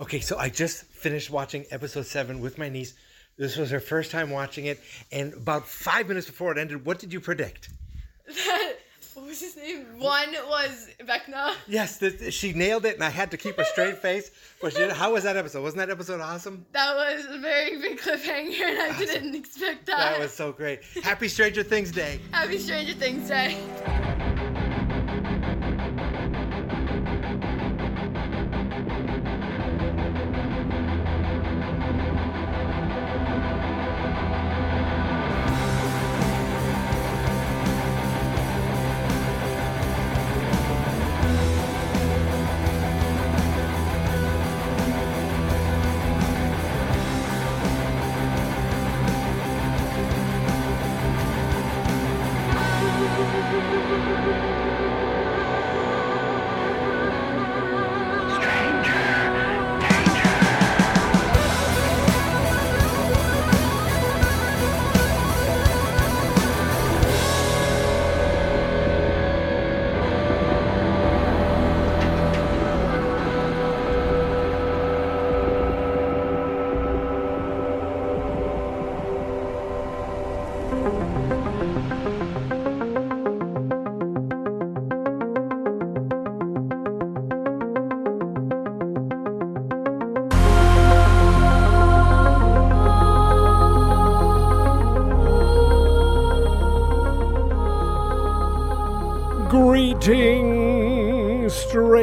Okay, so I just finished watching episode seven with my niece. This was her first time watching it, and about five minutes before it ended, what did you predict? That what was his name? One was Vecna. Yes, th- she nailed it, and I had to keep a straight face. But she how was that episode? Wasn't that episode awesome? That was a very big cliffhanger, and I didn't expect that. That was so great. Happy Stranger Things Day. Happy Stranger Things Day.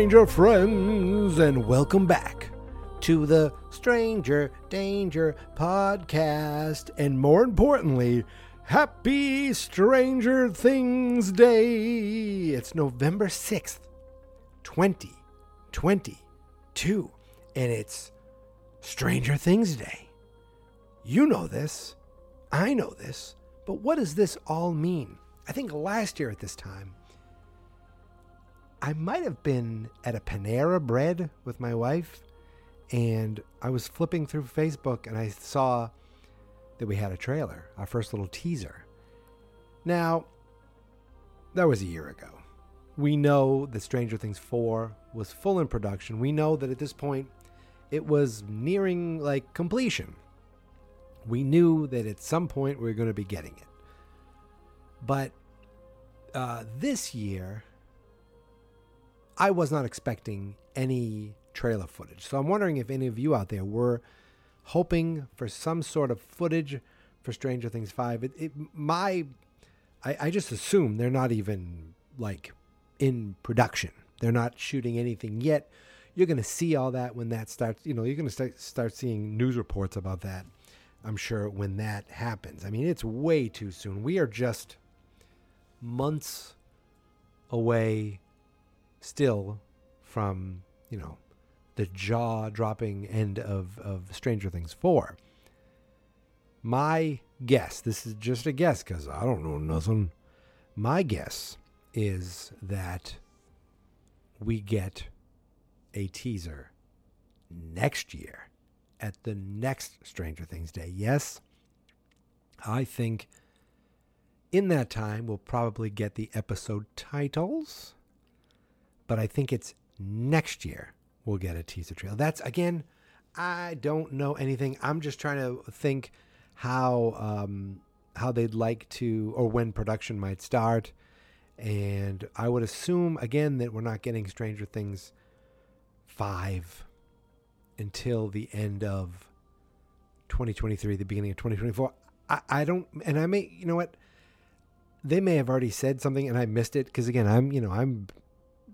Stranger friends, and welcome back to the Stranger Danger podcast. And more importantly, Happy Stranger Things Day. It's November 6th, 2022, and it's Stranger Things Day. You know this. I know this. But what does this all mean? I think last year at this time, I might have been at a Panera Bread with my wife, and I was flipping through Facebook and I saw that we had a trailer, our first little teaser. Now, that was a year ago. We know that Stranger Things 4 was full in production. We know that at this point it was nearing like completion. We knew that at some point we were going to be getting it. But uh, this year, I was not expecting any trailer footage. So I'm wondering if any of you out there were hoping for some sort of footage for Stranger Things 5. It, it my I, I just assume they're not even like in production. They're not shooting anything yet. You're going to see all that when that starts, you know, you're going to start start seeing news reports about that. I'm sure when that happens. I mean, it's way too soon. We are just months away still from, you know, the jaw dropping end of, of Stranger Things 4. My guess, this is just a guess because I don't know nothing. My guess is that we get a teaser next year at the next Stranger Things Day. Yes, I think in that time we'll probably get the episode titles, but I think it's next year we'll get a teaser trailer. That's again, I don't know anything. I'm just trying to think how um, how they'd like to or when production might start. And I would assume again that we're not getting Stranger Things five until the end of 2023, the beginning of 2024. I, I don't, and I may, you know what? They may have already said something and I missed it because again, I'm, you know, I'm,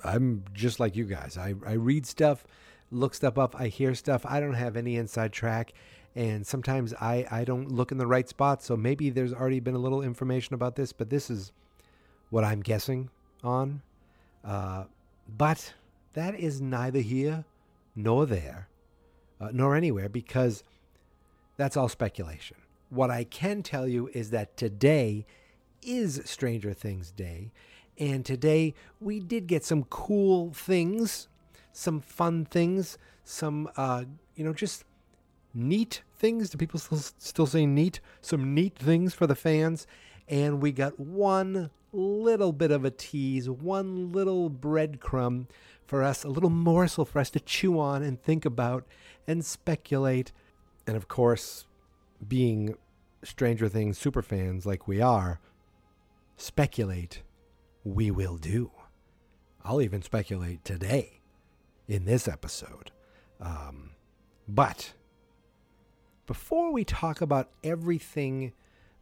I'm just like you guys. I, I read stuff, look stuff up, I hear stuff. I don't have any inside track, and sometimes I, I don't look in the right spot. So maybe there's already been a little information about this, but this is what I'm guessing on. Uh, but that is neither here nor there, uh, nor anywhere, because that's all speculation. What I can tell you is that today is Stranger Things Day, and today we did get some cool things, some fun things, some, uh, you know, just neat things. Do people still, still say neat? Some neat things for the fans. And we got one little bit of a tease, one little breadcrumb for us, a little morsel for us to chew on and think about and speculate. And of course, being Stranger Things super fans like we are, speculate we will do. I'll even speculate today in this episode. Um, but before we talk about everything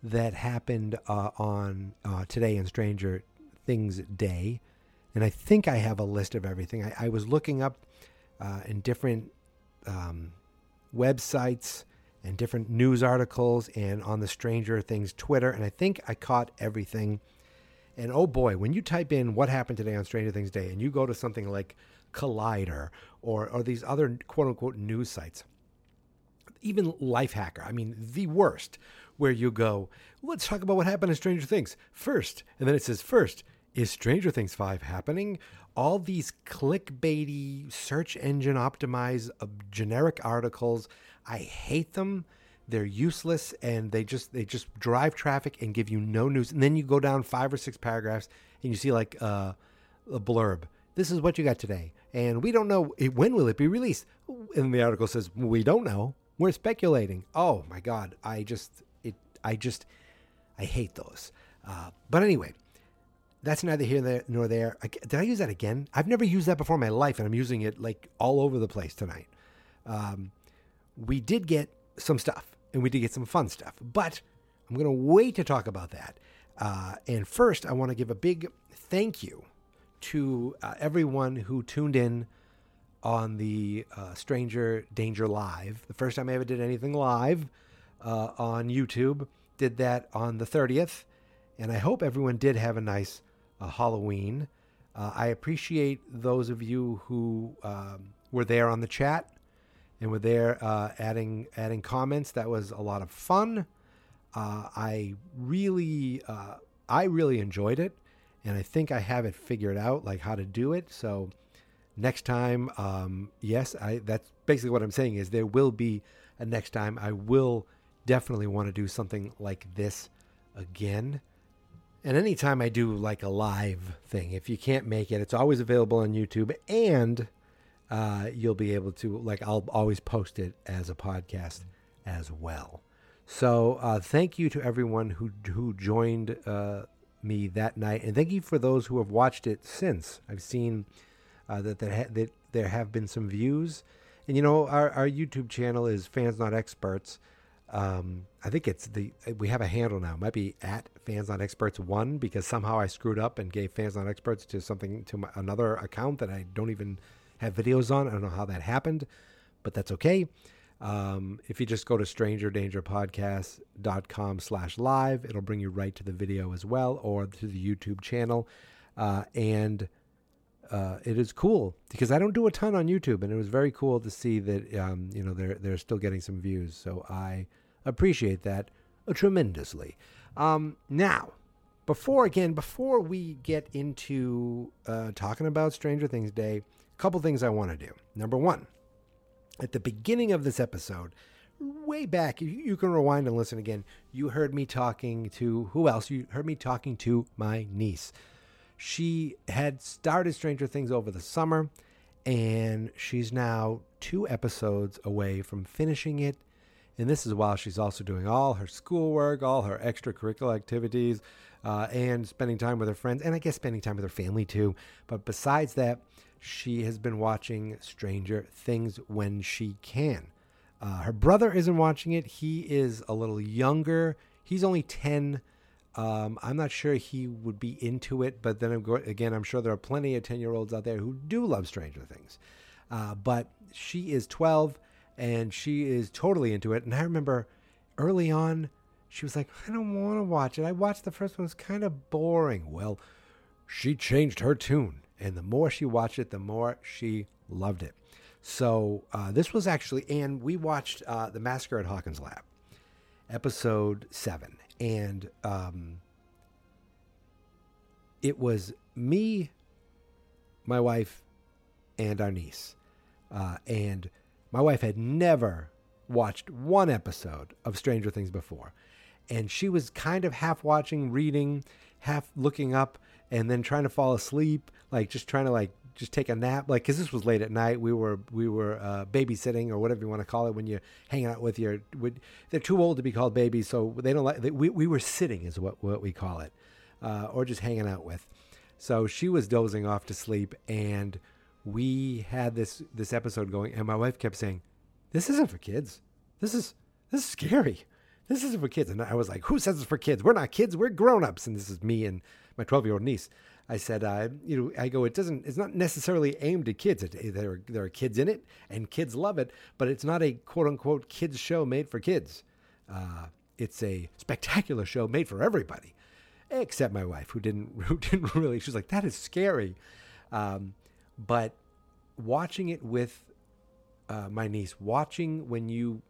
that happened uh, on uh, today in Stranger Things Day, and I think I have a list of everything. I, I was looking up uh, in different um, websites and different news articles and on the Stranger Things Twitter, and I think I caught everything. And oh boy, when you type in what happened today on Stranger Things Day and you go to something like Collider or, or these other quote unquote news sites, even Lifehacker, I mean, the worst, where you go, let's talk about what happened in Stranger Things first. And then it says, first, is Stranger Things 5 happening? All these clickbaity, search engine optimized, uh, generic articles, I hate them. They're useless and they just they just drive traffic and give you no news. And then you go down five or six paragraphs and you see like uh, a blurb. This is what you got today, and we don't know when will it be released. And the article says we don't know. We're speculating. Oh my god, I just it I just I hate those. Uh, but anyway, that's neither here nor there. Did I use that again? I've never used that before in my life, and I'm using it like all over the place tonight. Um, we did get some stuff and we did get some fun stuff. But I'm going to wait to talk about that. Uh, and first, I want to give a big thank you to uh, everyone who tuned in on the uh, Stranger Danger Live. The first time I ever did anything live uh, on YouTube, did that on the 30th. And I hope everyone did have a nice uh, Halloween. Uh, I appreciate those of you who um, were there on the chat and were there uh, adding adding comments. That was a lot of fun. Uh, I really uh, I really enjoyed it, and I think I have it figured out, like how to do it. So next time, um, yes, I that's basically what I'm saying is there will be a next time. I will definitely want to do something like this again. And anytime I do like a live thing, if you can't make it, it's always available on YouTube and uh, you'll be able to like I'll always post it as a podcast as well. So uh, thank you to everyone who who joined uh, me that night, and thank you for those who have watched it since. I've seen uh, that that, ha- that there have been some views, and you know our our YouTube channel is Fans Not Experts. Um, I think it's the we have a handle now. It might be at Fans Not Experts One because somehow I screwed up and gave Fans Not Experts to something to my, another account that I don't even have videos on. I don't know how that happened, but that's okay. Um, if you just go to strangerdangerpodcast.com slash live, it'll bring you right to the video as well or to the YouTube channel. Uh, and uh, it is cool because I don't do a ton on YouTube, and it was very cool to see that um, you know they're they're still getting some views. So I appreciate that tremendously. Um, now, before again, before we get into uh, talking about Stranger Things Day, couple things I want to do. Number one, at the beginning of this episode, way back, you, can rewind and listen again. You heard me talking to who else? You heard me talking to my niece. She had started Stranger Things over the summer, and she's now two episodes away from finishing it. And this is while she's also doing all her schoolwork, all her extracurricular activities, uh, and spending time with her friends, and I guess spending time with her family too. But besides that, she has been watching Stranger Things when she can. Uh, her brother isn't watching it. He is a little younger. He's only 10. Um, I'm not sure he would be into it, but then again, I'm sure there are plenty of 10 year olds out there who do love Stranger Things. Uh, but she is 12 and she is totally into it. And I remember early on, she was like, I don't want to watch it. I watched the first one, it's kind of boring. Well, she changed her tune. And the more she watched it, the more she loved it. So uh, this was actually, and we watched uh, The Massacre at Hawkins Lab, episode seven. And um, it was me, my wife, and our niece. Uh, and my wife had never watched one episode of Stranger Things before. And she was kind of half watching, reading, half looking up, and then trying to fall asleep, like just trying to like just take a nap, like because this was late at night. We were we were uh, babysitting or whatever you want to call it when you're hanging out with your. They're too old to be called babies, so they don't like. They, we we were sitting is what what we call it, uh, or just hanging out with. So she was dozing off to sleep, and we had this this episode going, and my wife kept saying, "This isn't for kids. This is this is scary. This isn't for kids." And I was like, "Who says it's for kids? We're not kids. We're grown ups." And this is me and my twelve year old niece. I said, uh, you know, I go, it doesn't, it's not necessarily aimed at kids. It, there, are, there are kids in it, and kids love it, but it's not a quote unquote kids show made for kids. Uh, it's a spectacular show made for everybody, except my wife, who didn't, who didn't really. She's like, that is scary. Um, but watching it with uh, my niece, watching when you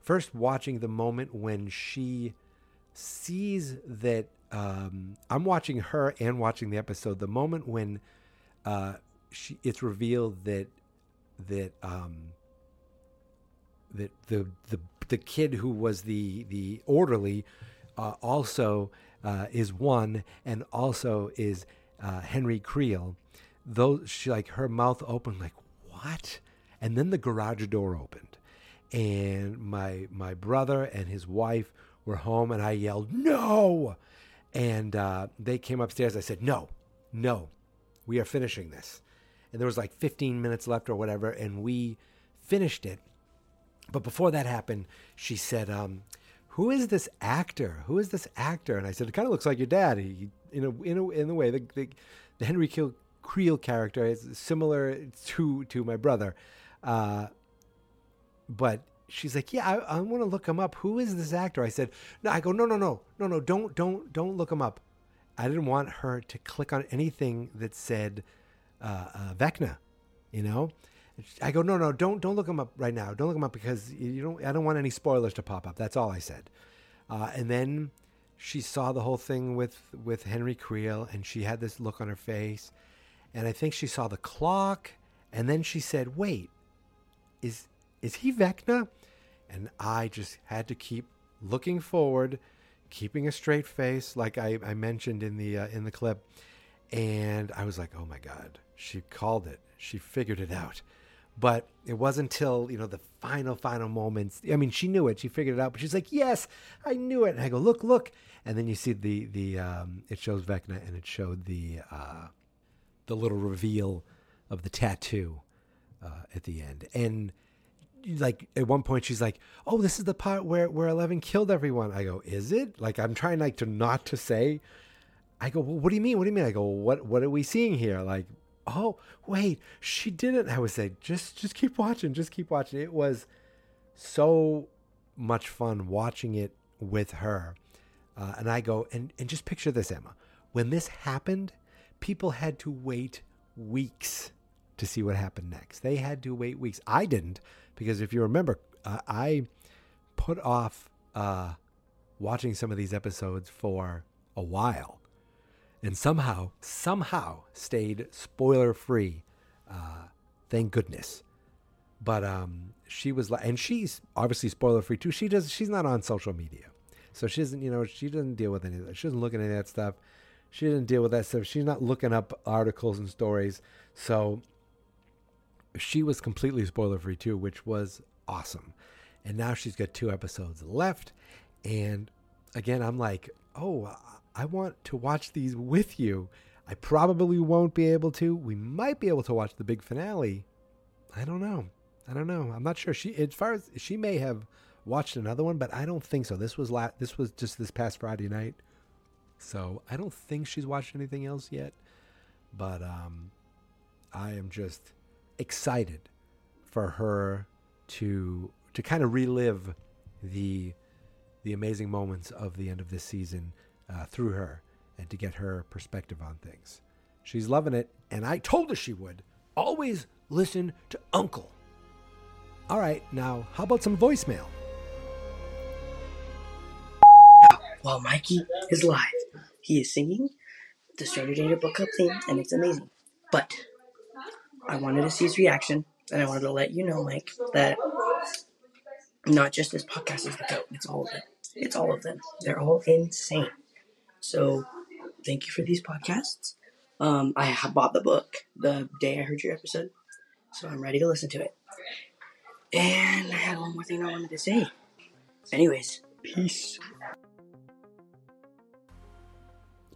first watching the moment when she sees that um, I'm watching her and watching the episode. The moment when uh, she, it's revealed that that um, that the the the kid who was the the orderly uh, also uh, is one, and also is uh, Henry Creel. Though she like her mouth opened like what, and then the garage door opened, and my my brother and his wife were home, and I yelled no and uh, they came upstairs. I said, No, no, we are finishing this. And there was like 15 minutes left or whatever, and we finished it. But before that happened, she said, um, Who is this actor? Who is this actor? And I said, It kind of looks like your dad. He, in, a, in, a, in a way, the, the, the Henry Creel character is similar to, to my brother. Uh, but she's like, yeah, I, I want to look him up. Who is this actor? I said, no. I go, no, no, no, no, no. Don't, don't, don't look him up. I didn't want her to click on anything that said uh, uh, Vecna, you know. I go, no, no, don't, don't look him up right now. Don't look him up because you don't. I don't want any spoilers to pop up. That's all I said. Uh, and then she saw the whole thing with with Henry Creel, and she had this look on her face, and I think she saw the clock, and then she said, "Wait, is is he Vecna? And I just had to keep looking forward, keeping a straight face, like I, I mentioned in the uh, in the clip. And I was like, oh my God, she called it. She figured it out. But it wasn't until, you know, the final, final moments. I mean, she knew it. She figured it out. But she's like, yes, I knew it. And I go, look, look. And then you see the, the um, it shows Vecna and it showed the, uh, the little reveal of the tattoo uh, at the end. And like at one point she's like, "Oh, this is the part where where Eleven killed everyone." I go, "Is it?" Like I'm trying like to not to say. I go, well, "What do you mean? What do you mean?" I go, "What what are we seeing here?" Like, "Oh, wait, she didn't." I would say, "Just just keep watching, just keep watching." It was so much fun watching it with her. Uh, and I go, and, and just picture this, Emma. When this happened, people had to wait weeks to see what happened next. They had to wait weeks. I didn't because if you remember, uh, I put off uh, watching some of these episodes for a while, and somehow, somehow stayed spoiler free. Uh, thank goodness. But um, she was like, and she's obviously spoiler free too. She does. She's not on social media, so she doesn't. You know, she doesn't deal with any of that. She doesn't look at any of that stuff. She didn't deal with that stuff. She's not looking up articles and stories. So she was completely spoiler free too, which was awesome. And now she's got two episodes left. And again, I'm like, oh, I want to watch these with you. I probably won't be able to. We might be able to watch the big finale. I don't know. I don't know. I'm not sure. She, as far as she may have watched another one, but I don't think so. This was la- This was just this past Friday night, so I don't think she's watched anything else yet. But um, I am just excited for her to to kind of relive the the amazing moments of the end of this season uh, through her and to get her perspective on things. She's loving it, and I told her she would. Always listen to Uncle. All right, now how about some voicemail? While Mikey is live, he is singing the Stranger Danger Book Club theme, and it's amazing. But I wanted to see his reaction, and I wanted to let you know, Mike, that not just this podcast is the goat. It's all of them. It's all of them. They're all insane. So, thank you for these podcasts. Um, I bought the book the day I heard your episode, so I'm ready to listen to it. And I had one more thing I wanted to say. Anyways, peace.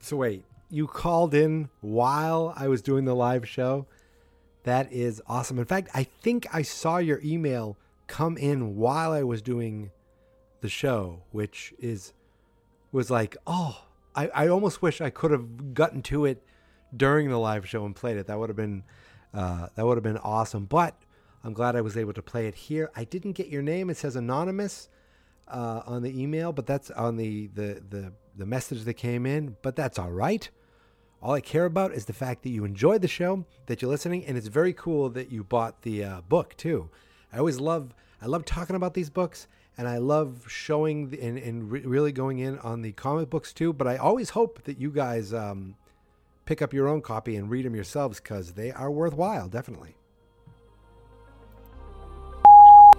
So wait, you called in while I was doing the live show? That is awesome. In fact, I think I saw your email come in while I was doing the show, which is was like, oh, I, I almost wish I could have gotten to it during the live show and played it. That would have been uh, that would have been awesome. But I'm glad I was able to play it here. I didn't get your name. It says anonymous uh, on the email, but that's on the, the the the message that came in. But that's all right. All I care about is the fact that you enjoyed the show, that you're listening, and it's very cool that you bought the uh, book too. I always love I love talking about these books, and I love showing the, and, and re- really going in on the comic books too. But I always hope that you guys um, pick up your own copy and read them yourselves because they are worthwhile, definitely.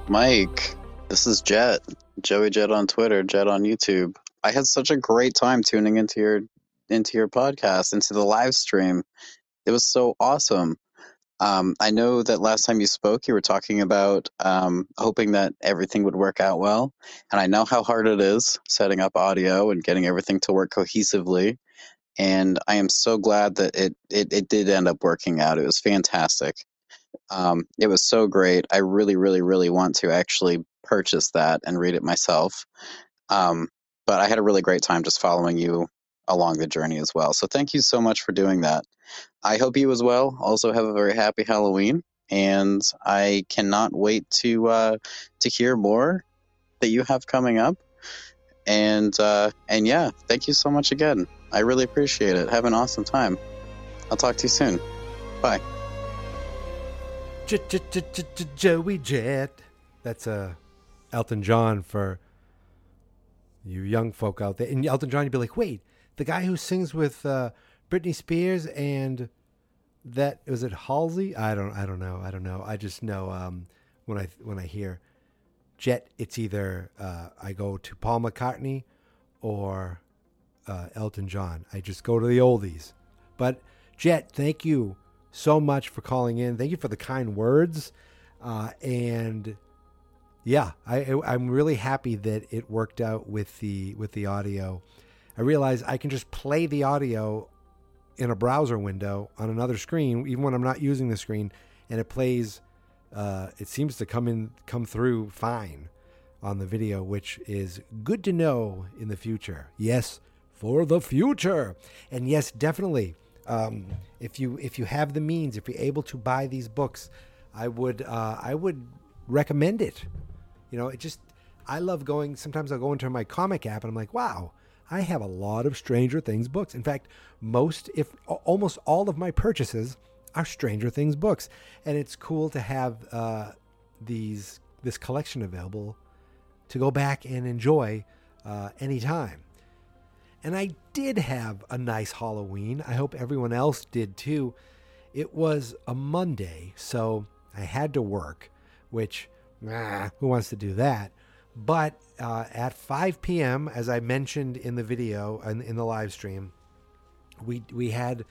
Mike, this is Jet, Joey Jet on Twitter, Jet on YouTube. I had such a great time tuning into your into your podcast, into the live stream. It was so awesome. Um, I know that last time you spoke, you were talking about um, hoping that everything would work out well, and I know how hard it is setting up audio and getting everything to work cohesively. And I am so glad that it it, it did end up working out. It was fantastic. Um, it was so great. I really, really, really want to actually purchase that and read it myself. Um, but I had a really great time just following you along the journey as well. So thank you so much for doing that. I hope you as well also have a very happy Halloween, and I cannot wait to uh, to hear more that you have coming up. And uh, and yeah, thank you so much again. I really appreciate it. Have an awesome time. I'll talk to you soon. Bye. Joey Jet. That's uh, Elton John for you young folk out there. And Elton John, you'd be like, wait, the guy who sings with uh, Britney Spears and that was it Halsey? I don't I don't know. I don't know. I just know um, when I when I hear Jet, it's either uh, I go to Paul McCartney or uh, Elton John. I just go to the oldies. But Jet, thank you so much for calling in. Thank you for the kind words. Uh, and yeah, I, I'm really happy that it worked out with the with the audio. I realize I can just play the audio in a browser window on another screen, even when I'm not using the screen, and it plays. Uh, it seems to come in, come through fine on the video, which is good to know in the future. Yes, for the future, and yes, definitely. Um, if you if you have the means, if you're able to buy these books, I would uh, I would recommend it. You know, it just I love going. Sometimes I'll go into my comic app and I'm like, wow, I have a lot of Stranger Things books. In fact, most, if almost all of my purchases are Stranger Things books, and it's cool to have uh, these this collection available to go back and enjoy uh, anytime. And I did have a nice Halloween. I hope everyone else did too. It was a Monday, so I had to work, which who wants to do that? But uh, at 5 p.m., as I mentioned in the video and in the live stream, we we had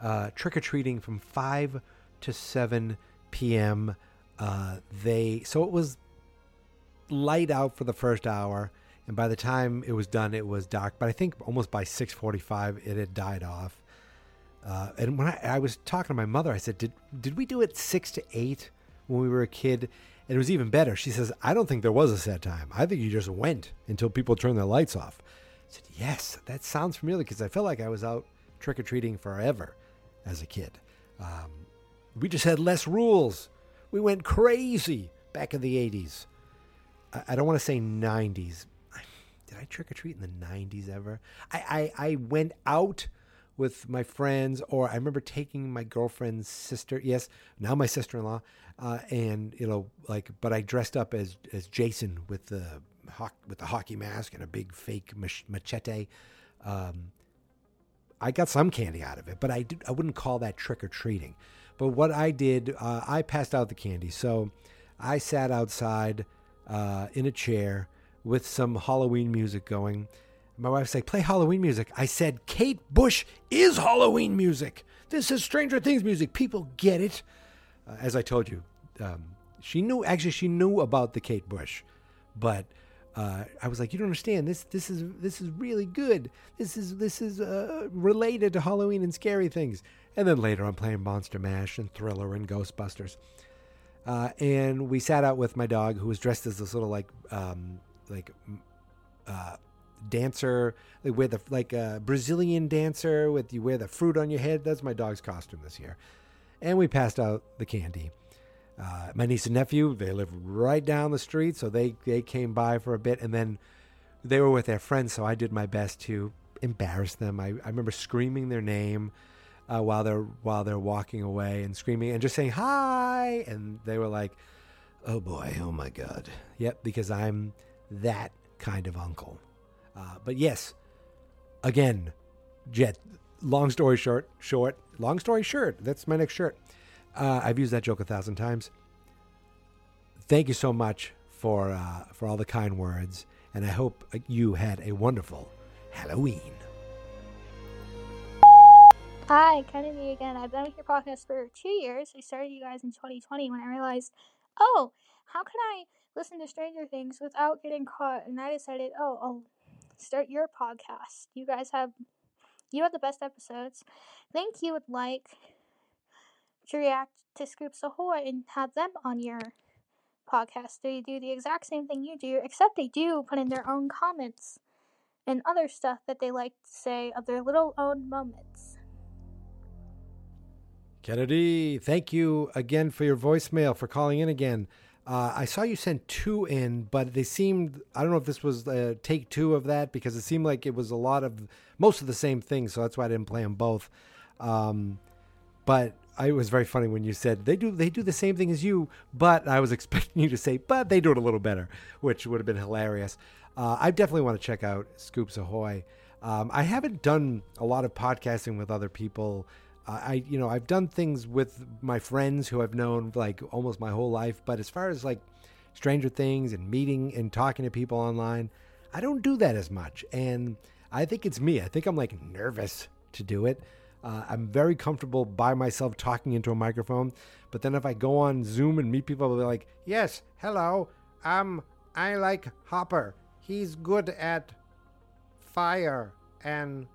uh, trick or treating from 5 to 7 p.m. Uh, they so it was light out for the first hour, and by the time it was done, it was dark. But I think almost by 6:45, it had died off. Uh, and when I, I was talking to my mother, I said, "Did did we do it six to eight when we were a kid?" And it was even better. She says, "I don't think there was a set time. I think you just went until people turned their lights off." I said, "Yes, that sounds familiar because I felt like I was out trick or treating forever as a kid. Um, we just had less rules. We went crazy back in the '80s. I, I don't want to say '90s. Did I trick or treat in the '90s ever? I, I I went out." With my friends, or I remember taking my girlfriend's sister. Yes, now my sister-in-law, uh, and you know, like, but I dressed up as as Jason with the with the hockey mask and a big fake mach- machete. Um, I got some candy out of it, but I did, I wouldn't call that trick or treating. But what I did, uh, I passed out the candy. So I sat outside uh, in a chair with some Halloween music going my wife's like, play Halloween music. I said, Kate Bush is Halloween music. This is Stranger Things music. People get it. Uh, as I told you, um, she knew, actually, she knew about the Kate Bush, but uh, I was like, you don't understand. This, this is, this is really good. This is, this is uh, related to Halloween and scary things. And then later I'm playing Monster Mash and Thriller and Ghostbusters. Uh, and we sat out with my dog who was dressed as this little like, um, like, uh, dancer, like wear the like a Brazilian dancer with you wear the fruit on your head. That's my dog's costume this year. And we passed out the candy. Uh, my niece and nephew, they live right down the street, so they they came by for a bit, and then they were with their friends. So I did my best to embarrass them. I, I remember screaming their name uh, while they're while they're walking away and screaming and just saying hi, and they were like, "Oh boy, oh my god, yep," because I'm that kind of uncle. Uh, but yes, again, Jet. Long story short, short. Long story short. That's my next shirt. Uh, I've used that joke a thousand times. Thank you so much for uh, for all the kind words, and I hope you had a wonderful Halloween. Hi, Kennedy again. I've been with your podcast for two years. I started you guys in 2020 when I realized, oh, how can I listen to Stranger Things without getting caught? And I decided, oh, I'll start your podcast. You guys have you have the best episodes. Think you would like to react to Scoops Ahoy and have them on your podcast. They do the exact same thing you do, except they do put in their own comments and other stuff that they like to say of their little own moments. Kennedy, thank you again for your voicemail, for calling in again. Uh, I saw you sent two in, but they seemed, I don't know if this was uh, take two of that because it seemed like it was a lot of, most of the same things. So that's why I didn't play them both. Um, but I, it was very funny when you said they do, they do the same thing as you, but I was expecting you to say, but they do it a little better, which would have been hilarious. Uh, I definitely want to check out Scoops Ahoy. Um, I haven't done a lot of podcasting with other people I you know I've done things with my friends who I've known like almost my whole life, but as far as like Stranger Things and meeting and talking to people online, I don't do that as much. And I think it's me. I think I'm like nervous to do it. Uh, I'm very comfortable by myself talking into a microphone, but then if I go on Zoom and meet people, they'll be like, "Yes, hello, um, I like Hopper. He's good at fire and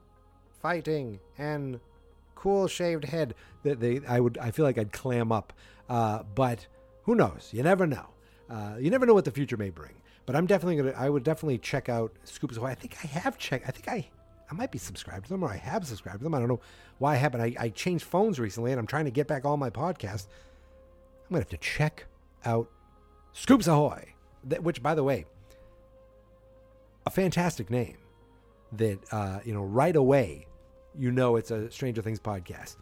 fighting and cool shaved head that they I would I feel like I'd clam up. Uh, but who knows? You never know. Uh, you never know what the future may bring. But I'm definitely gonna. I would definitely check out Scoops Ahoy. I think I have checked. I think I. I might be subscribed to them, or I have subscribed to them. I don't know why I haven't. I, I changed phones recently, and I'm trying to get back all my podcasts. I'm gonna have to check out Scoops Ahoy, that, which, by the way, a fantastic name. That uh, you know, right away you know it's a Stranger Things podcast.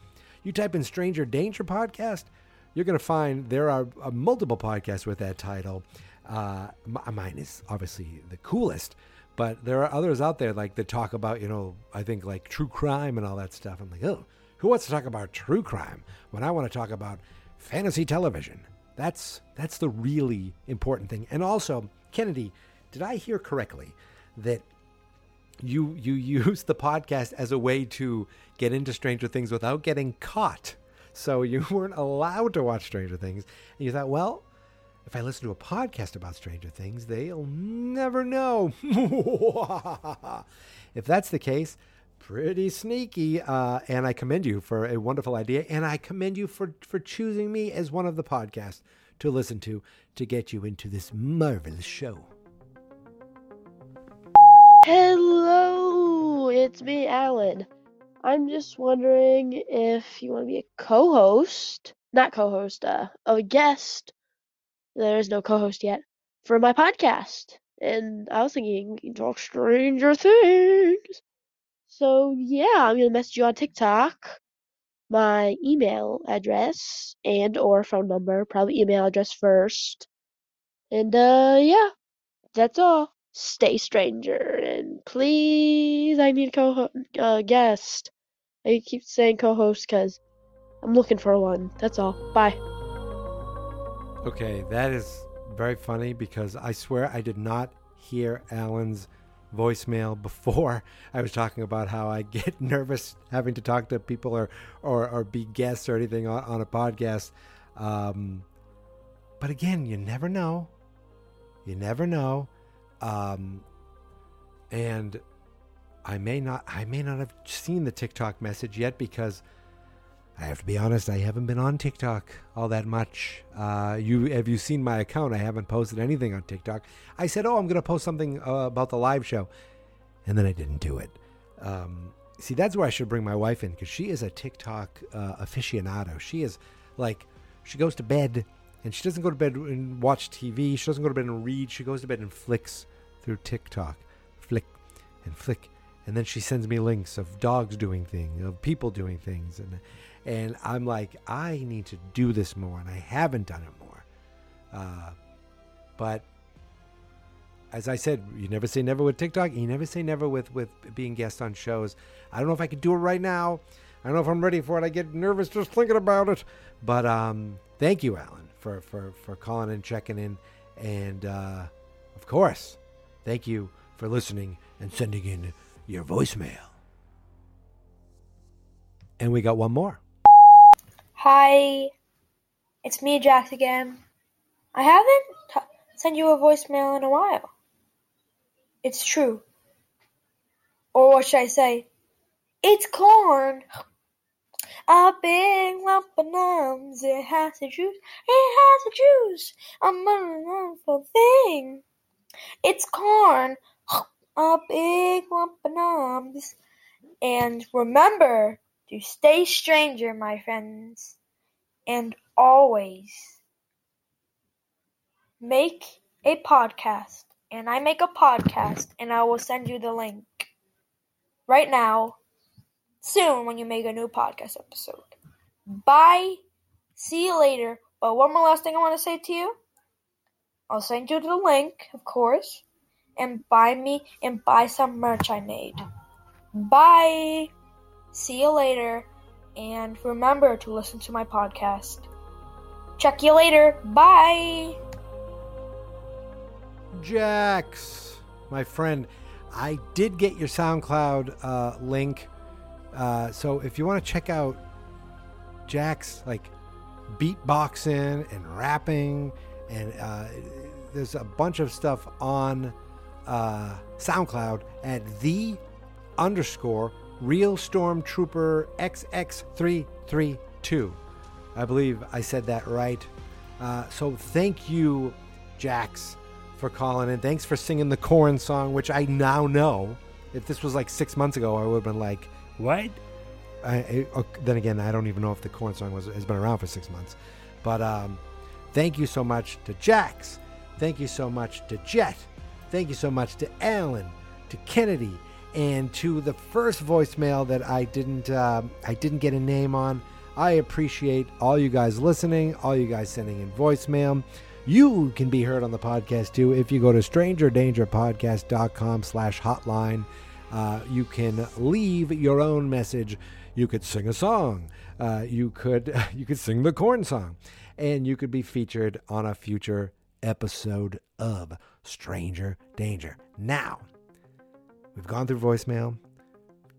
You type in Stranger Danger podcast, you're going to find there are uh, multiple podcasts with that title. Uh, mine is obviously the coolest, but there are others out there like that talk about, you know, I think like true crime and all that stuff. I'm like, oh, who wants to talk about true crime when I want to talk about fantasy television? That's that's the really important thing. And also, Kennedy, did I hear correctly that you you use the podcast as a way to get into Stranger Things without getting caught? So you weren't allowed to watch Stranger Things, and you thought, well, if I listen to a podcast about Stranger Things, they'll never know. if that's the case, pretty sneaky. Uh, and I commend you for a wonderful idea. And I commend you for, for choosing me as one of the podcasts to listen to to get you into this marvelous show. Hello, it's me, Alan. I'm just wondering if you want to be a co host, not co host, uh, a guest there is no co-host yet for my podcast. And I was thinking can talk Stranger Things. So yeah, I'm gonna message you on TikTok, my email address and or phone number, probably email address first. And uh yeah, that's all. Stay stranger and please I need a co uh, guest. I keep saying co-host because I'm looking for one. That's all. Bye. Okay, that is very funny because I swear I did not hear Alan's voicemail before. I was talking about how I get nervous having to talk to people or or, or be guests or anything on, on a podcast. Um, but again, you never know. You never know. Um, and I may not I may not have seen the TikTok message yet because I have to be honest, I haven't been on TikTok all that much. Uh, you have you seen my account? I haven't posted anything on TikTok. I said, "Oh, I'm going to post something uh, about the live show," and then I didn't do it. Um, see, that's where I should bring my wife in because she is a TikTok uh, aficionado. She is like, she goes to bed and she doesn't go to bed and watch TV. She doesn't go to bed and read. She goes to bed and flicks through TikTok, flick and flick, and then she sends me links of dogs doing things, of people doing things, and and I'm like, I need to do this more, and I haven't done it more. Uh, but as I said, you never say never with TikTok. You never say never with with being guest on shows. I don't know if I could do it right now. I don't know if I'm ready for it. I get nervous just thinking about it. But um, thank you, Alan, for for for calling and checking in, and uh, of course, thank you for listening and sending in your voicemail. And we got one more. Hi, it's me, Jax again. I haven't t- sent you a voicemail in a while. It's true. Or what should I say? It's corn. A big lump of numbs. It has a juice. It has a juice. A wonderful thing. It's corn. A big lump of numbs. And remember, to stay stranger, my friends, and always make a podcast. And I make a podcast, and I will send you the link right now, soon when you make a new podcast episode. Bye. See you later. But one more last thing I want to say to you. I'll send you the link, of course, and buy me and buy some merch I made. Bye. See you later, and remember to listen to my podcast. Check you later. Bye. Jax, my friend, I did get your SoundCloud uh, link. Uh, so if you want to check out Jax, like beatboxing and rapping, and uh, there's a bunch of stuff on uh, SoundCloud at the underscore Real Stormtrooper XX332. I believe I said that right. Uh, so thank you, Jax, for calling in. Thanks for singing the corn song, which I now know. If this was like six months ago, I would have been like, "What?" I, I, uh, then again, I don't even know if the corn song was has been around for six months. But um, thank you so much to Jax. Thank you so much to Jet. Thank you so much to Alan, to Kennedy, and to the first voicemail that I didn't uh, I didn't get a name on. I appreciate all you guys listening, all you guys sending in voicemail. You can be heard on the podcast too if you go to strangerdangerpodcast.com slash hotline. Uh, you can leave your own message. You could sing a song. Uh, you could you could sing the corn song, and you could be featured on a future episode of Stranger Danger. Now, we've gone through voicemail,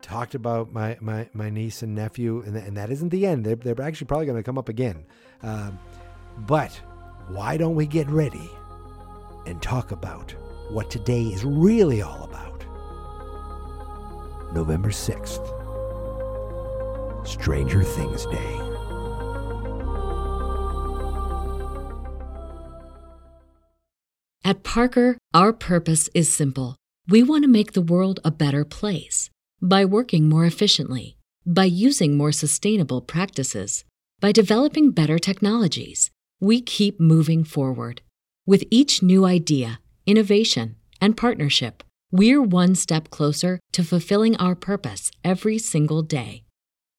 talked about my, my, my niece and nephew, and, and that isn't the end. They're, they're actually probably going to come up again. Um, but why don't we get ready and talk about what today is really all about? November 6th, Stranger Things Day. At Parker, our purpose is simple. We want to make the world a better place by working more efficiently, by using more sustainable practices, by developing better technologies. We keep moving forward. With each new idea, innovation, and partnership, we're one step closer to fulfilling our purpose every single day.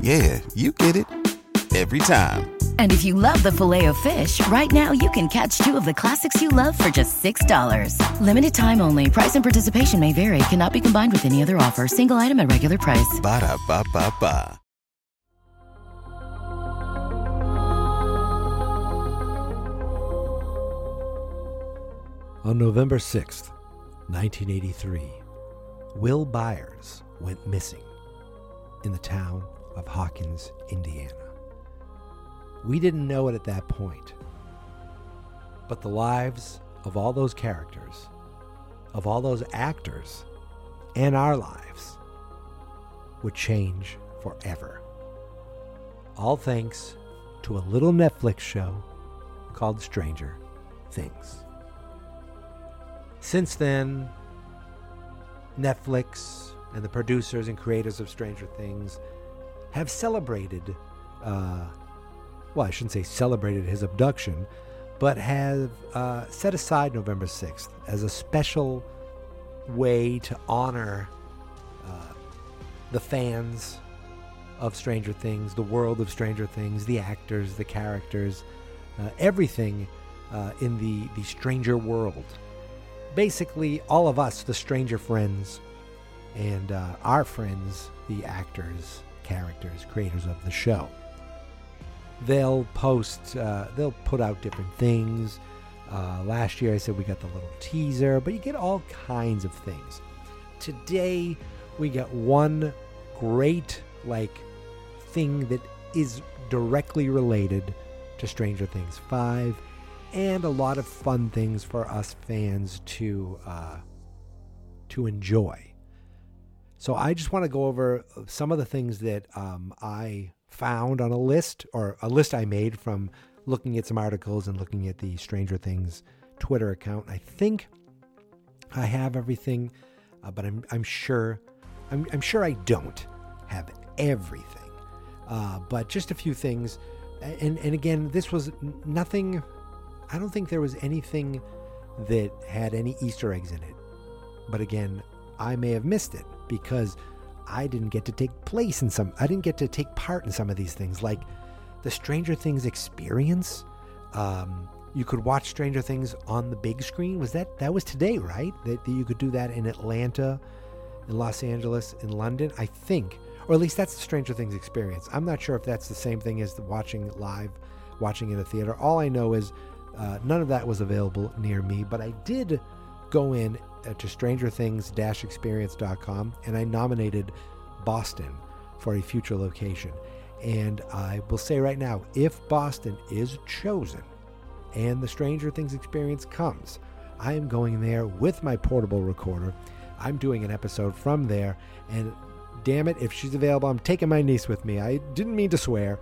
Yeah, you get it. Every time. And if you love the Filet-O-Fish, right now you can catch two of the classics you love for just $6. Limited time only. Price and participation may vary. Cannot be combined with any other offer. Single item at regular price. Ba da ba ba ba. On November 6th, 1983, Will Byers went missing in the town of Hawkins, Indiana. We didn't know it at that point, but the lives of all those characters, of all those actors, and our lives would change forever. All thanks to a little Netflix show called Stranger Things. Since then, Netflix and the producers and creators of Stranger Things have celebrated, uh, well, I shouldn't say celebrated his abduction, but have uh, set aside November 6th as a special way to honor uh, the fans of Stranger Things, the world of Stranger Things, the actors, the characters, uh, everything uh, in the, the Stranger world. Basically all of us, the stranger friends, and uh, our friends, the actors, characters, creators of the show. They'll post, uh, they'll put out different things. Uh, last year I said we got the little teaser, but you get all kinds of things. Today we got one great, like, thing that is directly related to Stranger Things 5 and a lot of fun things for us fans to uh, to enjoy. So I just want to go over some of the things that um, I found on a list or a list I made from looking at some articles and looking at the Stranger Things Twitter account. I think I have everything, uh, but I'm I'm sure I'm, I'm sure I don't have everything. Uh, but just a few things, and and again, this was nothing I don't think there was anything that had any Easter eggs in it. But again, I may have missed it because I didn't get to take place in some, I didn't get to take part in some of these things. Like the Stranger Things experience. Um, you could watch Stranger Things on the big screen. Was that, that was today, right? That, that you could do that in Atlanta. in Los Angeles, in London. I think, or at least that's the Stranger Things experience. I'm not sure if that's the same thing as watching live, watching in a theater. All I know is uh, none of that was available near me, but I did go in to strangerthings-experience.com and I nominated Boston for a future location. And I will say right now, if Boston is chosen and the Stranger Things experience comes, I am going there with my portable recorder. I'm doing an episode from there, and damn it, if she's available, I'm taking my niece with me. I didn't mean to swear,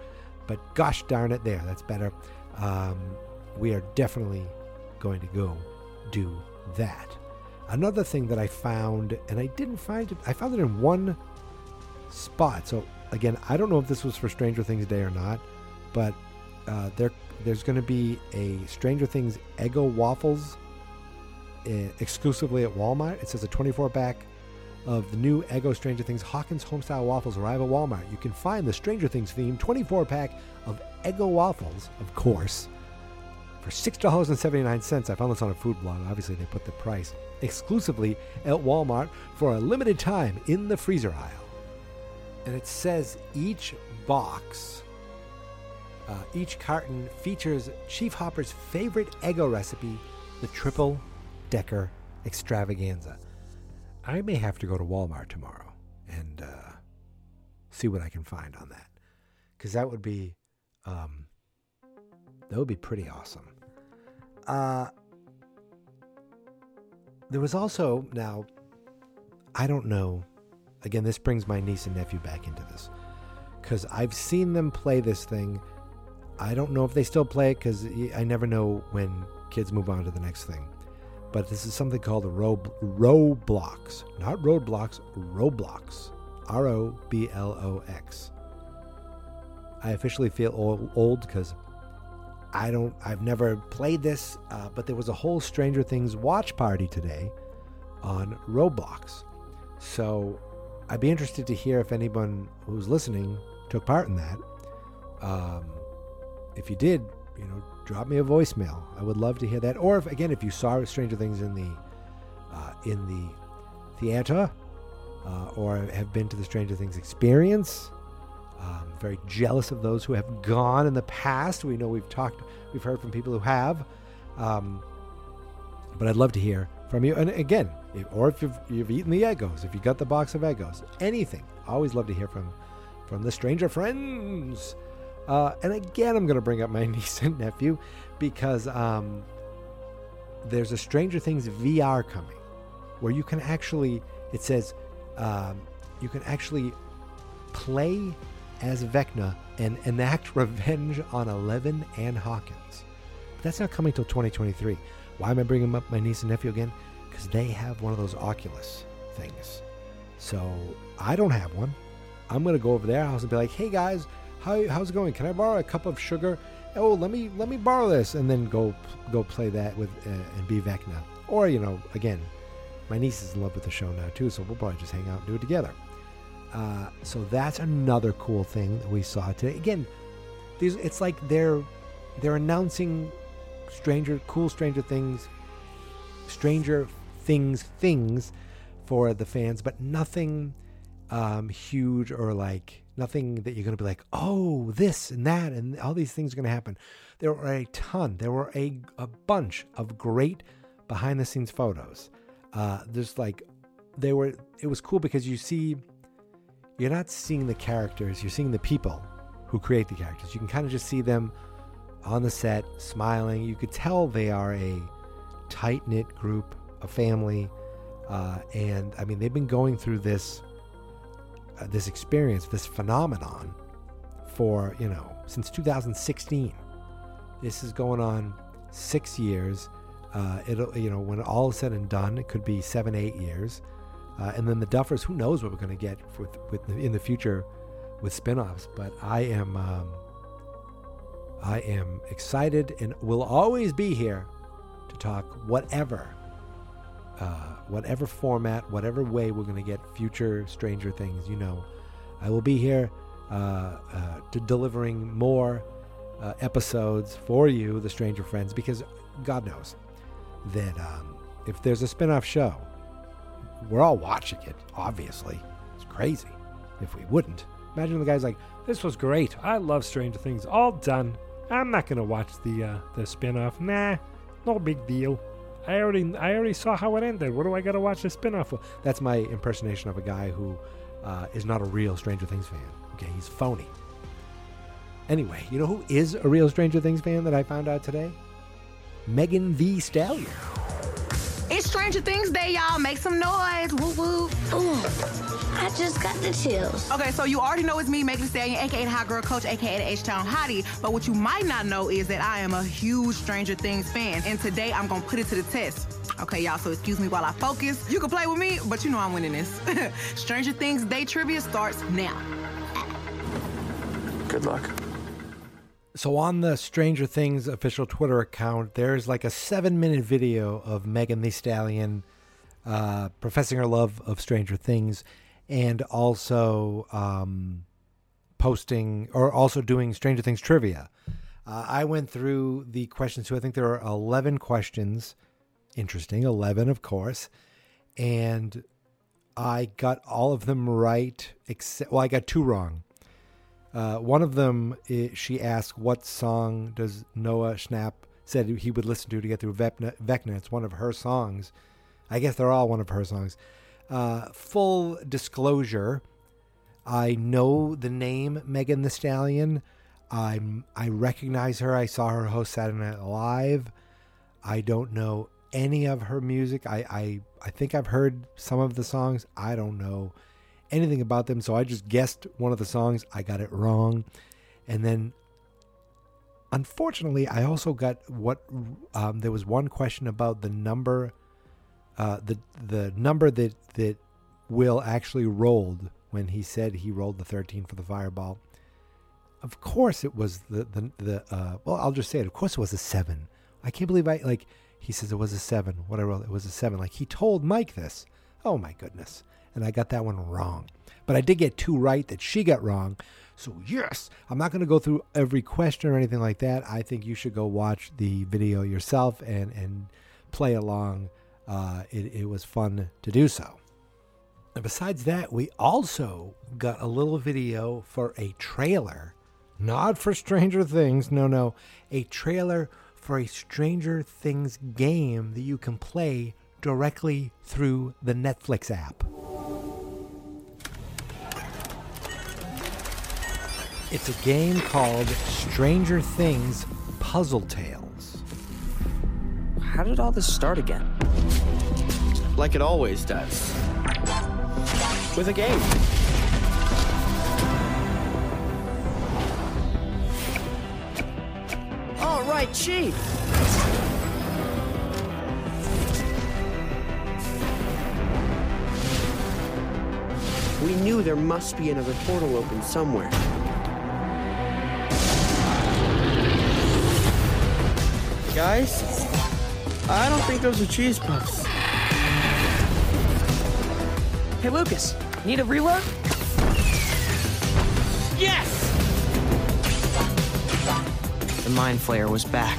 but gosh darn it, there, that's better. Um, we are definitely going to go do that. Another thing that I found, and I didn't find it, I found it in one spot. So again, I don't know if this was for Stranger Things Day or not, but uh, there there's going to be a Stranger Things Eggo waffles uh, exclusively at Walmart. It says a 24 pack of the new Eggo Stranger Things Hawkins Homestyle waffles arrive at Walmart. You can find the Stranger Things themed 24 pack of Eggo waffles, of course, for $6.79. I found this on a food blog. Obviously, they put the price exclusively at Walmart for a limited time in the freezer aisle. And it says each box, uh, each carton features Chief Hopper's favorite Eggo recipe, the triple decker extravaganza. I may have to go to Walmart tomorrow and uh, see what I can find on that, because that would be um, that would be pretty awesome. Uh, there was also now, I don't know. Again, this brings my niece and nephew back into this because I've seen them play this thing. I don't know if they still play it because I never know when kids move on to the next thing. But this is something called a row Roblox, not roadblocks, Roblox, R O B L O X. I officially feel old because I don't. I've never played this, uh, but there was a whole Stranger Things watch party today on Roblox. So I'd be interested to hear if anyone who's listening took part in that. Um, if you did, you know, drop me a voicemail. I would love to hear that. Or if again, if you saw Stranger Things in the uh, in the theater, uh, or have been to the Stranger Things experience. Um, very jealous of those who have gone in the past. We know we've talked, we've heard from people who have. Um, but I'd love to hear from you. And again, if, or if you've, you've eaten the Eggos, if you got the box of Eggos, anything. Always love to hear from from the stranger friends. Uh, and again, I'm going to bring up my niece and nephew because um, there's a Stranger Things VR coming where you can actually, it says, um, you can actually play as Vecna and enact revenge on Eleven and Hawkins. But that's not coming till 2023. Why am I bringing up my niece and nephew again? Because they have one of those Oculus things. So I don't have one. I'm gonna go over their house and be like, "Hey guys, how, how's it going? Can I borrow a cup of sugar? Oh, let me let me borrow this," and then go go play that with uh, and be Vecna. Or you know, again, my niece is in love with the show now too, so we'll probably just hang out and do it together. Uh, so that's another cool thing that we saw today. Again, these it's like they're they're announcing stranger cool stranger things stranger things things for the fans but nothing um, huge or like nothing that you're going to be like oh this and that and all these things are going to happen. There were a ton. There were a, a bunch of great behind the scenes photos. Uh, there's like they were it was cool because you see you're not seeing the characters, you're seeing the people who create the characters. You can kind of just see them on the set smiling. You could tell they are a tight knit group, a family. Uh, and I mean, they've been going through this uh, this experience, this phenomenon, for you know since 2016. This is going on six years. Uh, it'll you know when all is said and done, it could be seven, eight years. Uh, and then the Duffers, who knows what we're going to get with, with in the future with spin-offs. But I am um, I am excited and will always be here to talk whatever uh, whatever format, whatever way we're going to get future Stranger Things. You know, I will be here uh, uh, to delivering more uh, episodes for you, the Stranger Friends, because God knows that um, if there's a spin-off show we're all watching it, obviously. It's crazy if we wouldn't. Imagine the guy's like, this was great. I love Stranger Things. All done. I'm not gonna watch the uh, the spin-off. Nah, no big deal. I already I already saw how it ended. What do I gotta watch the spin-off for? That's my impersonation of a guy who uh, is not a real Stranger Things fan. Okay, he's phony. Anyway, you know who is a real Stranger Things fan that I found out today? Megan Thee Stallion. It's Stranger Things Day, y'all. Make some noise. Woo woo. Ooh, I just got the chills. Okay, so you already know it's me, Megan Thee Stallion, aka the Hot Girl Coach, aka the H-Town Hottie. But what you might not know is that I am a huge Stranger Things fan, and today I'm gonna put it to the test. Okay, y'all, so excuse me while I focus. You can play with me, but you know I'm winning this. Stranger Things Day trivia starts now. Good luck. So on the Stranger Things official Twitter account, there's like a seven-minute video of Megan Thee Stallion uh, professing her love of Stranger Things, and also um, posting or also doing Stranger Things trivia. Uh, I went through the questions too. I think there are eleven questions. Interesting, eleven, of course, and I got all of them right. Except, well, I got two wrong. Uh, one of them, i she asked, "What song does Noah Schnapp said he would listen to to get through Vecna?" Vecna. It's one of her songs. I guess they're all one of her songs. Uh, full disclosure: I know the name Megan Thee Stallion. I'm I recognize her. I saw her host Saturday Night Live. I don't know any of her music. I I, I think I've heard some of the songs. I don't know anything about them. So I just guessed one of the songs. I got it wrong. And then, unfortunately, I also got what um, there was one question about the number, uh, the the number that that Will actually rolled when he said he rolled the 13 for the fireball. Of course, it was the the the. Uh, well, I'll just say it. Of course, it was a seven. I can't believe I like. He says it was a seven. What I rolled, it was a seven. Like he told Mike this. Oh my goodness and I got that one wrong. But I did get two right that she got wrong. So, yes, I'm not going to go through every question or anything like that. I think you should go watch the video yourself and, and play along. Uh, it, it was fun to do so. And besides that, we also got a little video for a trailer, not for Stranger Things, no, no, a trailer for a Stranger Things game that you can play directly through the Netflix app. It's a game called Stranger Things Puzzle Tales. How did all this start again? Like it always does. With a game. All right, Chief. We knew there must be another portal open somewhere. Guys, I don't think those are cheese puffs. Hey, Lucas, need a reload? Yes! The Mind Flayer was back.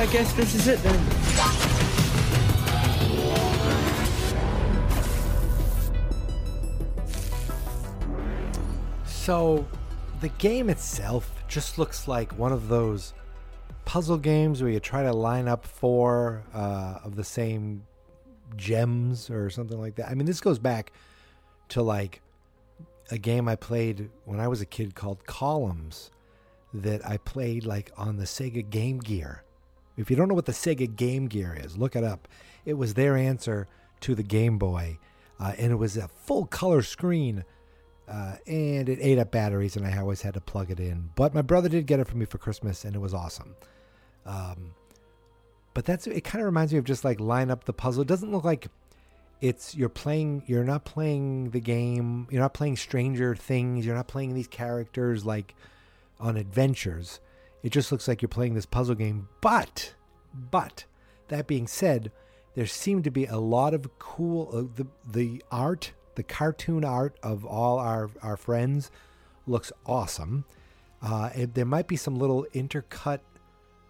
I guess this is it then. So, the game itself just looks like one of those puzzle games where you try to line up four uh, of the same gems or something like that. I mean, this goes back to like a game I played when I was a kid called Columns that I played like on the Sega Game Gear. If you don't know what the Sega Game Gear is, look it up. It was their answer to the Game Boy, uh, and it was a full color screen. Uh, and it ate up batteries, and I always had to plug it in. But my brother did get it for me for Christmas, and it was awesome. Um, but that's it. Kind of reminds me of just like line up the puzzle. It doesn't look like it's you're playing. You're not playing the game. You're not playing Stranger Things. You're not playing these characters like on adventures. It just looks like you're playing this puzzle game. But, but that being said, there seemed to be a lot of cool uh, the the art the cartoon art of all our, our friends looks awesome. Uh, it, there might be some little intercut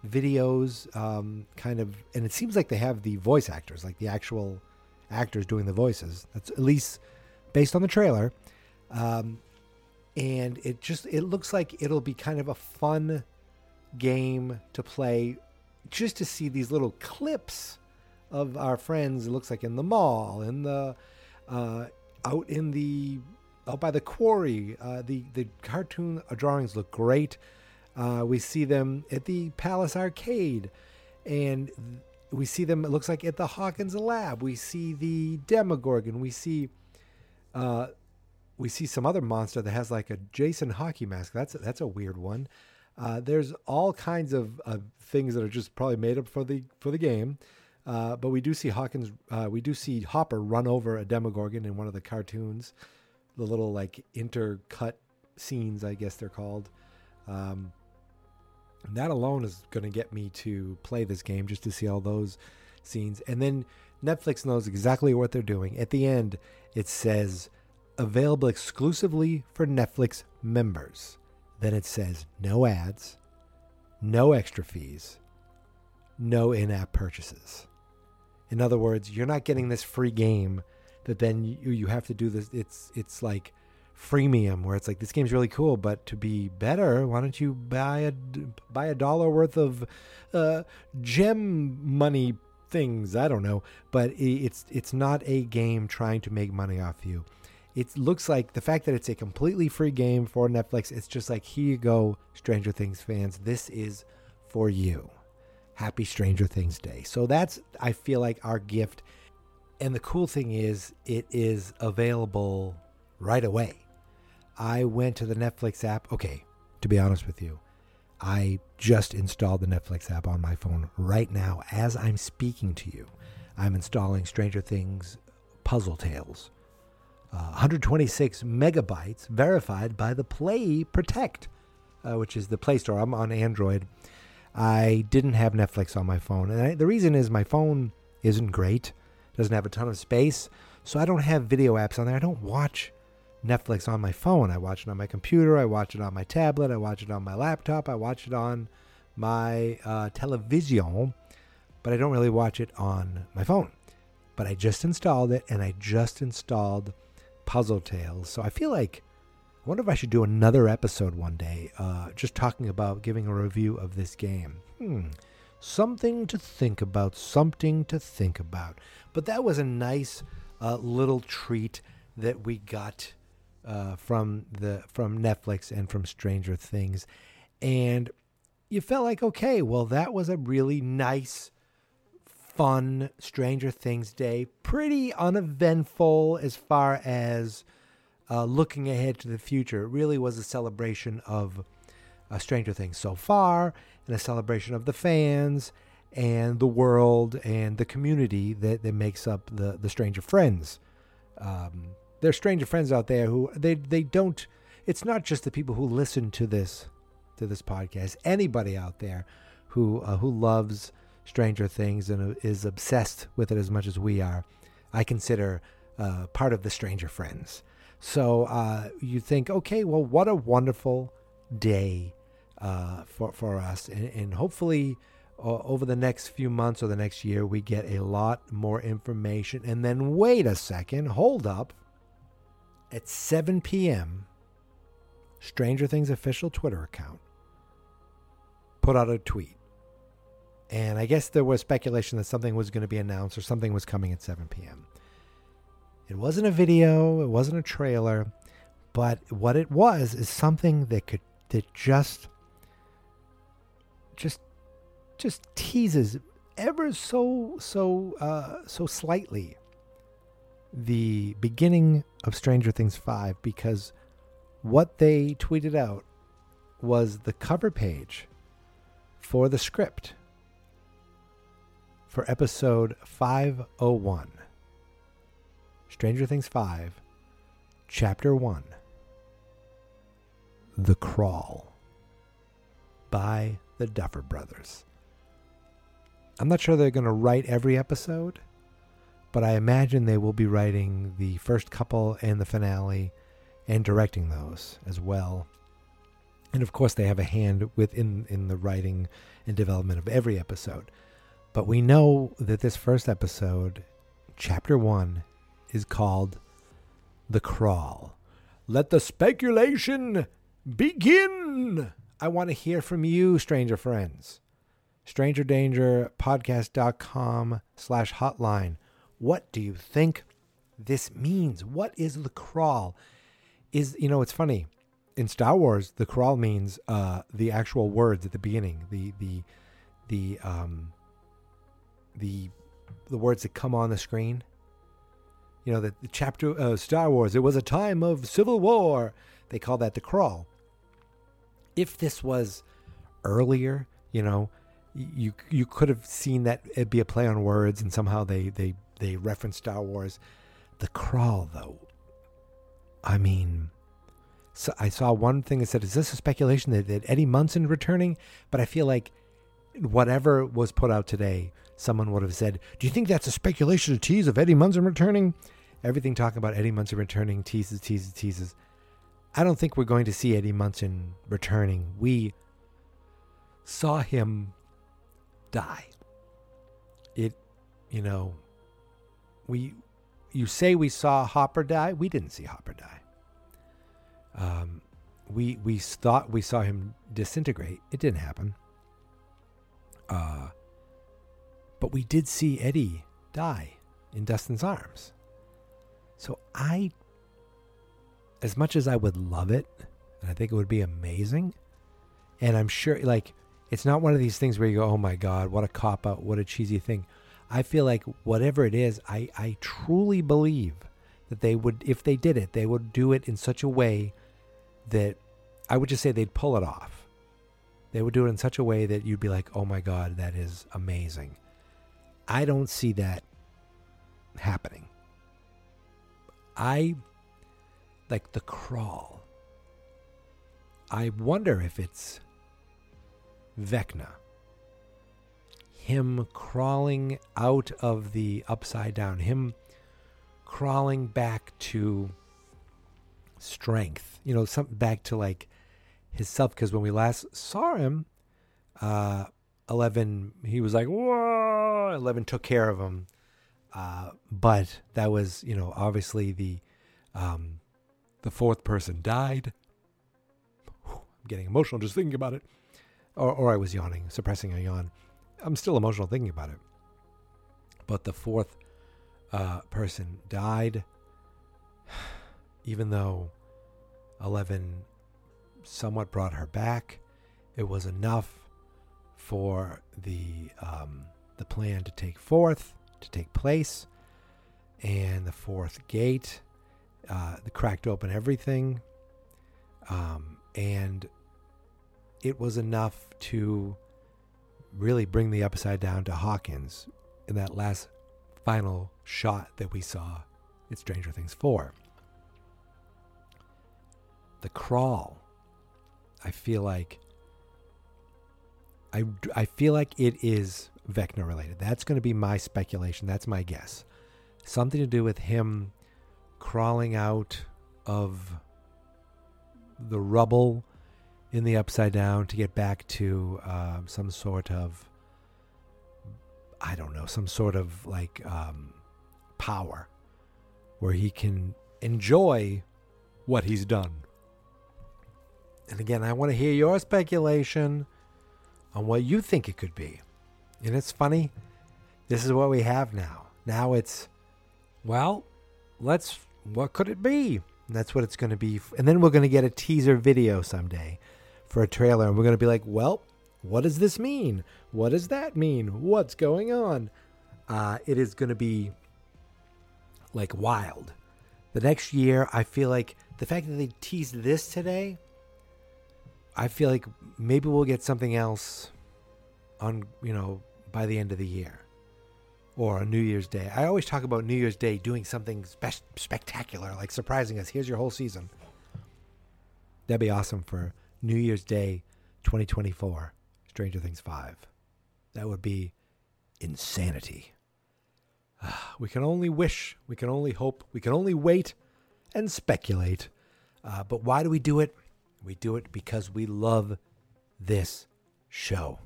videos, um, kind of, and it seems like they have the voice actors, like the actual actors doing the voices. That's at least based on the trailer. Um, and it just it looks like it'll be kind of a fun game to play just to see these little clips of our friends it looks like in the mall in the uh, out in the out by the quarry uh, the the cartoon drawings look great uh, we see them at the palace arcade and we see them it looks like at the hawkins lab we see the demogorgon we see uh, we see some other monster that has like a Jason hockey mask. That's that's a weird one. Uh, there's all kinds of, of things that are just probably made up for the for the game. Uh, but we do see Hawkins. Uh, we do see Hopper run over a Demogorgon in one of the cartoons, the little like intercut scenes, I guess they're called. Um, that alone is going to get me to play this game just to see all those scenes. And then Netflix knows exactly what they're doing. At the end, it says available exclusively for Netflix members. Then it says no ads, no extra fees, no in app purchases. In other words, you're not getting this free game that then you, you have to do this. It's, it's like freemium where it's like this game's really cool, but to be better, why don't you buy a, buy a dollar worth of uh, gem money things? I don't know. But it's, it's not a game trying to make money off you it looks like the fact that it's a completely free game for Netflix, it's just like, here you go, Stranger Things fans. This is for you. Happy Stranger Things Day. So that's, I feel like, our gift. And the cool thing is, it is available right away. I went to the Netflix app. Okay, to be honest with you, I just installed the Netflix app on my phone right now as I'm speaking to you. I'm installing Stranger Things Puzzle Tales uh, 126 megabytes verified by the Play Protect, uh, which is the Play Store. I'm on Android. I didn't have Netflix on my phone. And I, the reason is my phone isn't great, doesn't have a ton of space. So I don't have video apps on there. I don't watch Netflix on my phone. I watch it on my computer. I watch it on my tablet. I watch it on my laptop. I watch it on my uh, television. But I don't really watch it on my phone. But I just installed it and I just installed Puzzle Tales. So I feel like wonder if I should do another episode one day, uh, just talking about giving a review of this game. Hmm. Something to think about. Something to think about. But that was a nice uh, little treat that we got uh, from the from Netflix and from Stranger Things, and you felt like okay, well, that was a really nice fun Stranger Things day. Pretty uneventful as far as uh, looking ahead to the future. It really was a celebration of uh, Stranger Things so far, and a celebration of the fans and the world and the community that, that makes up the, the Stranger Friends. Um, are Stranger Friends out there who they they don't. It's not just the people who listen to this to this podcast. Anybody out there who uh, who loves Stranger Things and is obsessed with it as much as we are, I consider uh, part of the Stranger Friends. So uh, you think, okay, well, what a wonderful day uh, for for us, and, and hopefully over the next few months or the next year, we get a lot more information. And then wait a second, hold up. At 7 p.m., Stranger Things official Twitter account put out a tweet and I guess there was speculation that something was going to be announced or something was coming at 7 p.m. It wasn't a video, it wasn't a trailer, but what it was is something that could that just just just teases ever so so uh, so slightly the beginning of Stranger Things 5 because what they tweeted out was the cover page for the script for episode 501 Stranger Things 5, Chapter 1 The Crawl by the Duffer Brothers. I'm not sure they're going to write every episode, but I imagine they will be writing the first couple and the finale and directing those as well. And of course, they have a hand within in the writing and development of every episode. But we know that this first episode, chapter one, is called The Crawl. Let the speculation begin. I want to hear from you, stranger friends. Stranger Danger Podcast.com slash hotline. What do you think this means? What is the crawl? Is you know, it's funny. In Star Wars, the crawl means uh, the actual words at the beginning, the the the um the the words that come on the screen. You know, the, the chapter of Star Wars, it was a time of civil war. They call that the crawl. If this was earlier, you know, you you could have seen that it'd be a play on words and somehow they they they reference Star Wars. The crawl though. I mean, so I saw one thing that said, "Is this a speculation that, that Eddie Munson returning?" But I feel like whatever was put out today, someone would have said, "Do you think that's a speculation, a tease of Eddie Munson returning?" Everything talking about Eddie Munson returning teases, teases, teases. I don't think we're going to see Eddie Munson returning. We saw him die. It, you know, we, you say we saw Hopper die. We didn't see Hopper die. Um, we we thought we saw him disintegrate. It didn't happen. Uh, but we did see Eddie die in Dustin's arms. So I, as much as I would love it, and I think it would be amazing, and I'm sure, like, it's not one of these things where you go, oh my God, what a cop out, what a cheesy thing. I feel like whatever it is, I, I truly believe that they would, if they did it, they would do it in such a way that I would just say they'd pull it off. They would do it in such a way that you'd be like, oh my God, that is amazing. I don't see that happening. I like the crawl. I wonder if it's Vecna. Him crawling out of the upside down, him crawling back to strength, you know, some back to like his self. Because when we last saw him, uh, Eleven, he was like, whoa, Eleven took care of him. Uh, but that was, you know, obviously the um, the fourth person died. I'm getting emotional just thinking about it or, or I was yawning, suppressing a yawn. I'm still emotional thinking about it. But the fourth uh, person died, even though Eleven somewhat brought her back. It was enough for the um, the plan to take forth to take place, and the fourth gate, uh, cracked open everything, um, and it was enough to really bring the upside down to Hawkins in that last final shot that we saw in Stranger Things 4. The crawl, I feel like I, I feel like it is Vecna related. That's going to be my speculation. That's my guess. Something to do with him crawling out of the rubble in the upside down to get back to uh, some sort of I don't know, some sort of like um, power where he can enjoy what he's done. And again, I want to hear your speculation on what you think it could be. And it's funny, this is what we have now. Now it's, well, let's, what could it be? And that's what it's going to be. And then we're going to get a teaser video someday for a trailer, and we're going to be like, well, what does this mean? What does that mean? What's going on? Uh, it is going to be like wild. The next year, I feel like the fact that they teased this today, I feel like maybe we'll get something else on, you know, by the end of the year or New Year's Day. I always talk about New Year's Day doing something spe- spectacular, like surprising us. Here's your whole season. That'd be awesome for New Year's Day 2024, Stranger Things 5. That would be insanity. We can only wish, we can only hope, we can only wait and speculate. Uh, but why do we do it? We do it because we love this show.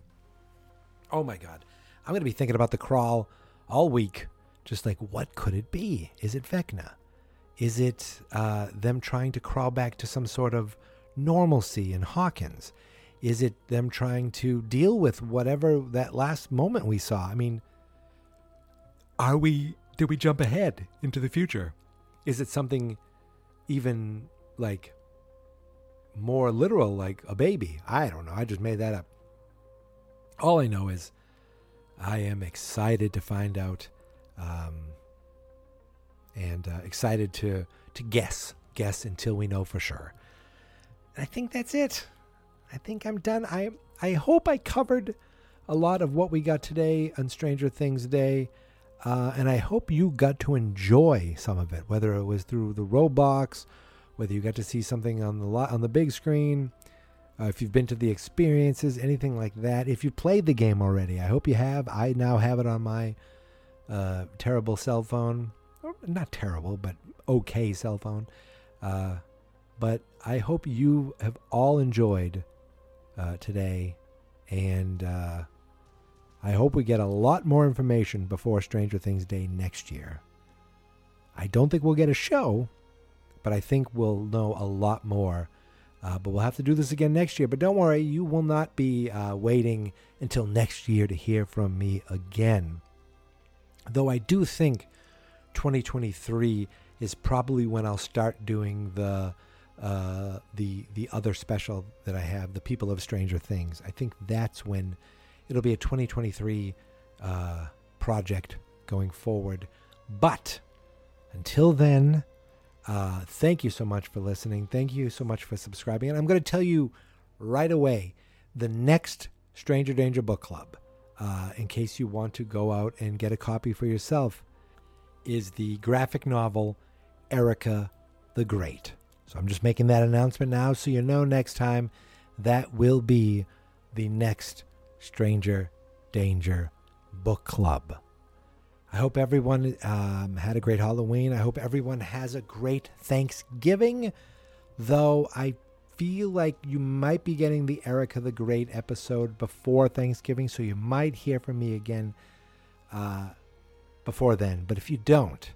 Oh my God. I'm going to be thinking about the crawl all week. Just like, what could it be? Is it Vecna? Is it uh, them trying to crawl back to some sort of normalcy in Hawkins? Is it them trying to deal with whatever that last moment we saw? I mean, are we, did we jump ahead into the future? Is it something even like more literal, like a baby? I don't know. I just made that up. All I know is I am excited to find out um, and uh, excited to, to guess, guess until we know for sure. And I think that's it. I think I'm done. I I hope I covered a lot of what we got today on Stranger Things Day. Uh, and I hope you got to enjoy some of it, whether it was through the Roblox, whether you got to see something on the lo- on the big screen, uh, if you've been to the experiences, anything like that. If you played the game already, I hope you have. I now have it on my uh, terrible cell phone. Not terrible, but okay cell phone. Uh, but I hope you have all enjoyed uh, today, and uh, I hope we get a lot more information before Stranger Things Day next year. I don't think we'll get a show, but I think we'll know a lot more. Uh, but we'll have to do this again next year. But don't worry, you will not be uh, waiting until next year to hear from me again. Though I do think 2023 is probably when I'll start doing the uh, the the other special that I have, the People of Stranger Things. I think that's when it'll be a 2023 uh, project going forward. But until then, uh, thank you so much for listening. Thank you so much for subscribing. And I'm going to tell you right away the next Stranger Danger Book Club, uh, in case you want to go out and get a copy for yourself, is the graphic novel Erica the Great. So I'm just making that announcement now so you know next time that will be the next Stranger Danger Book Club. I hope everyone um, had a great Halloween. I hope everyone has a great Thanksgiving, though I feel like you might be getting the Erica the Great episode before Thanksgiving, so you might hear from me again uh, before then. But if you don't,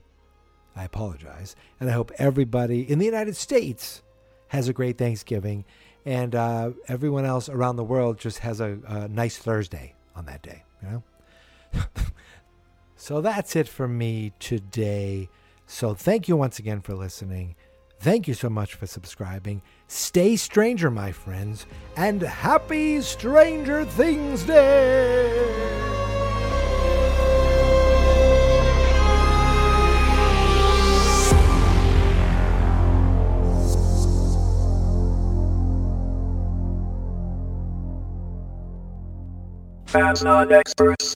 I apologize. And I hope everybody in the United States has a great Thanksgiving, and uh, everyone else around the world just has a, a nice Thursday on that day, you know? So that's it for me today. So thank you once again for listening. Thank you so much for subscribing. Stay stranger, my friends, and happy Stranger Things Day! Fans not experts.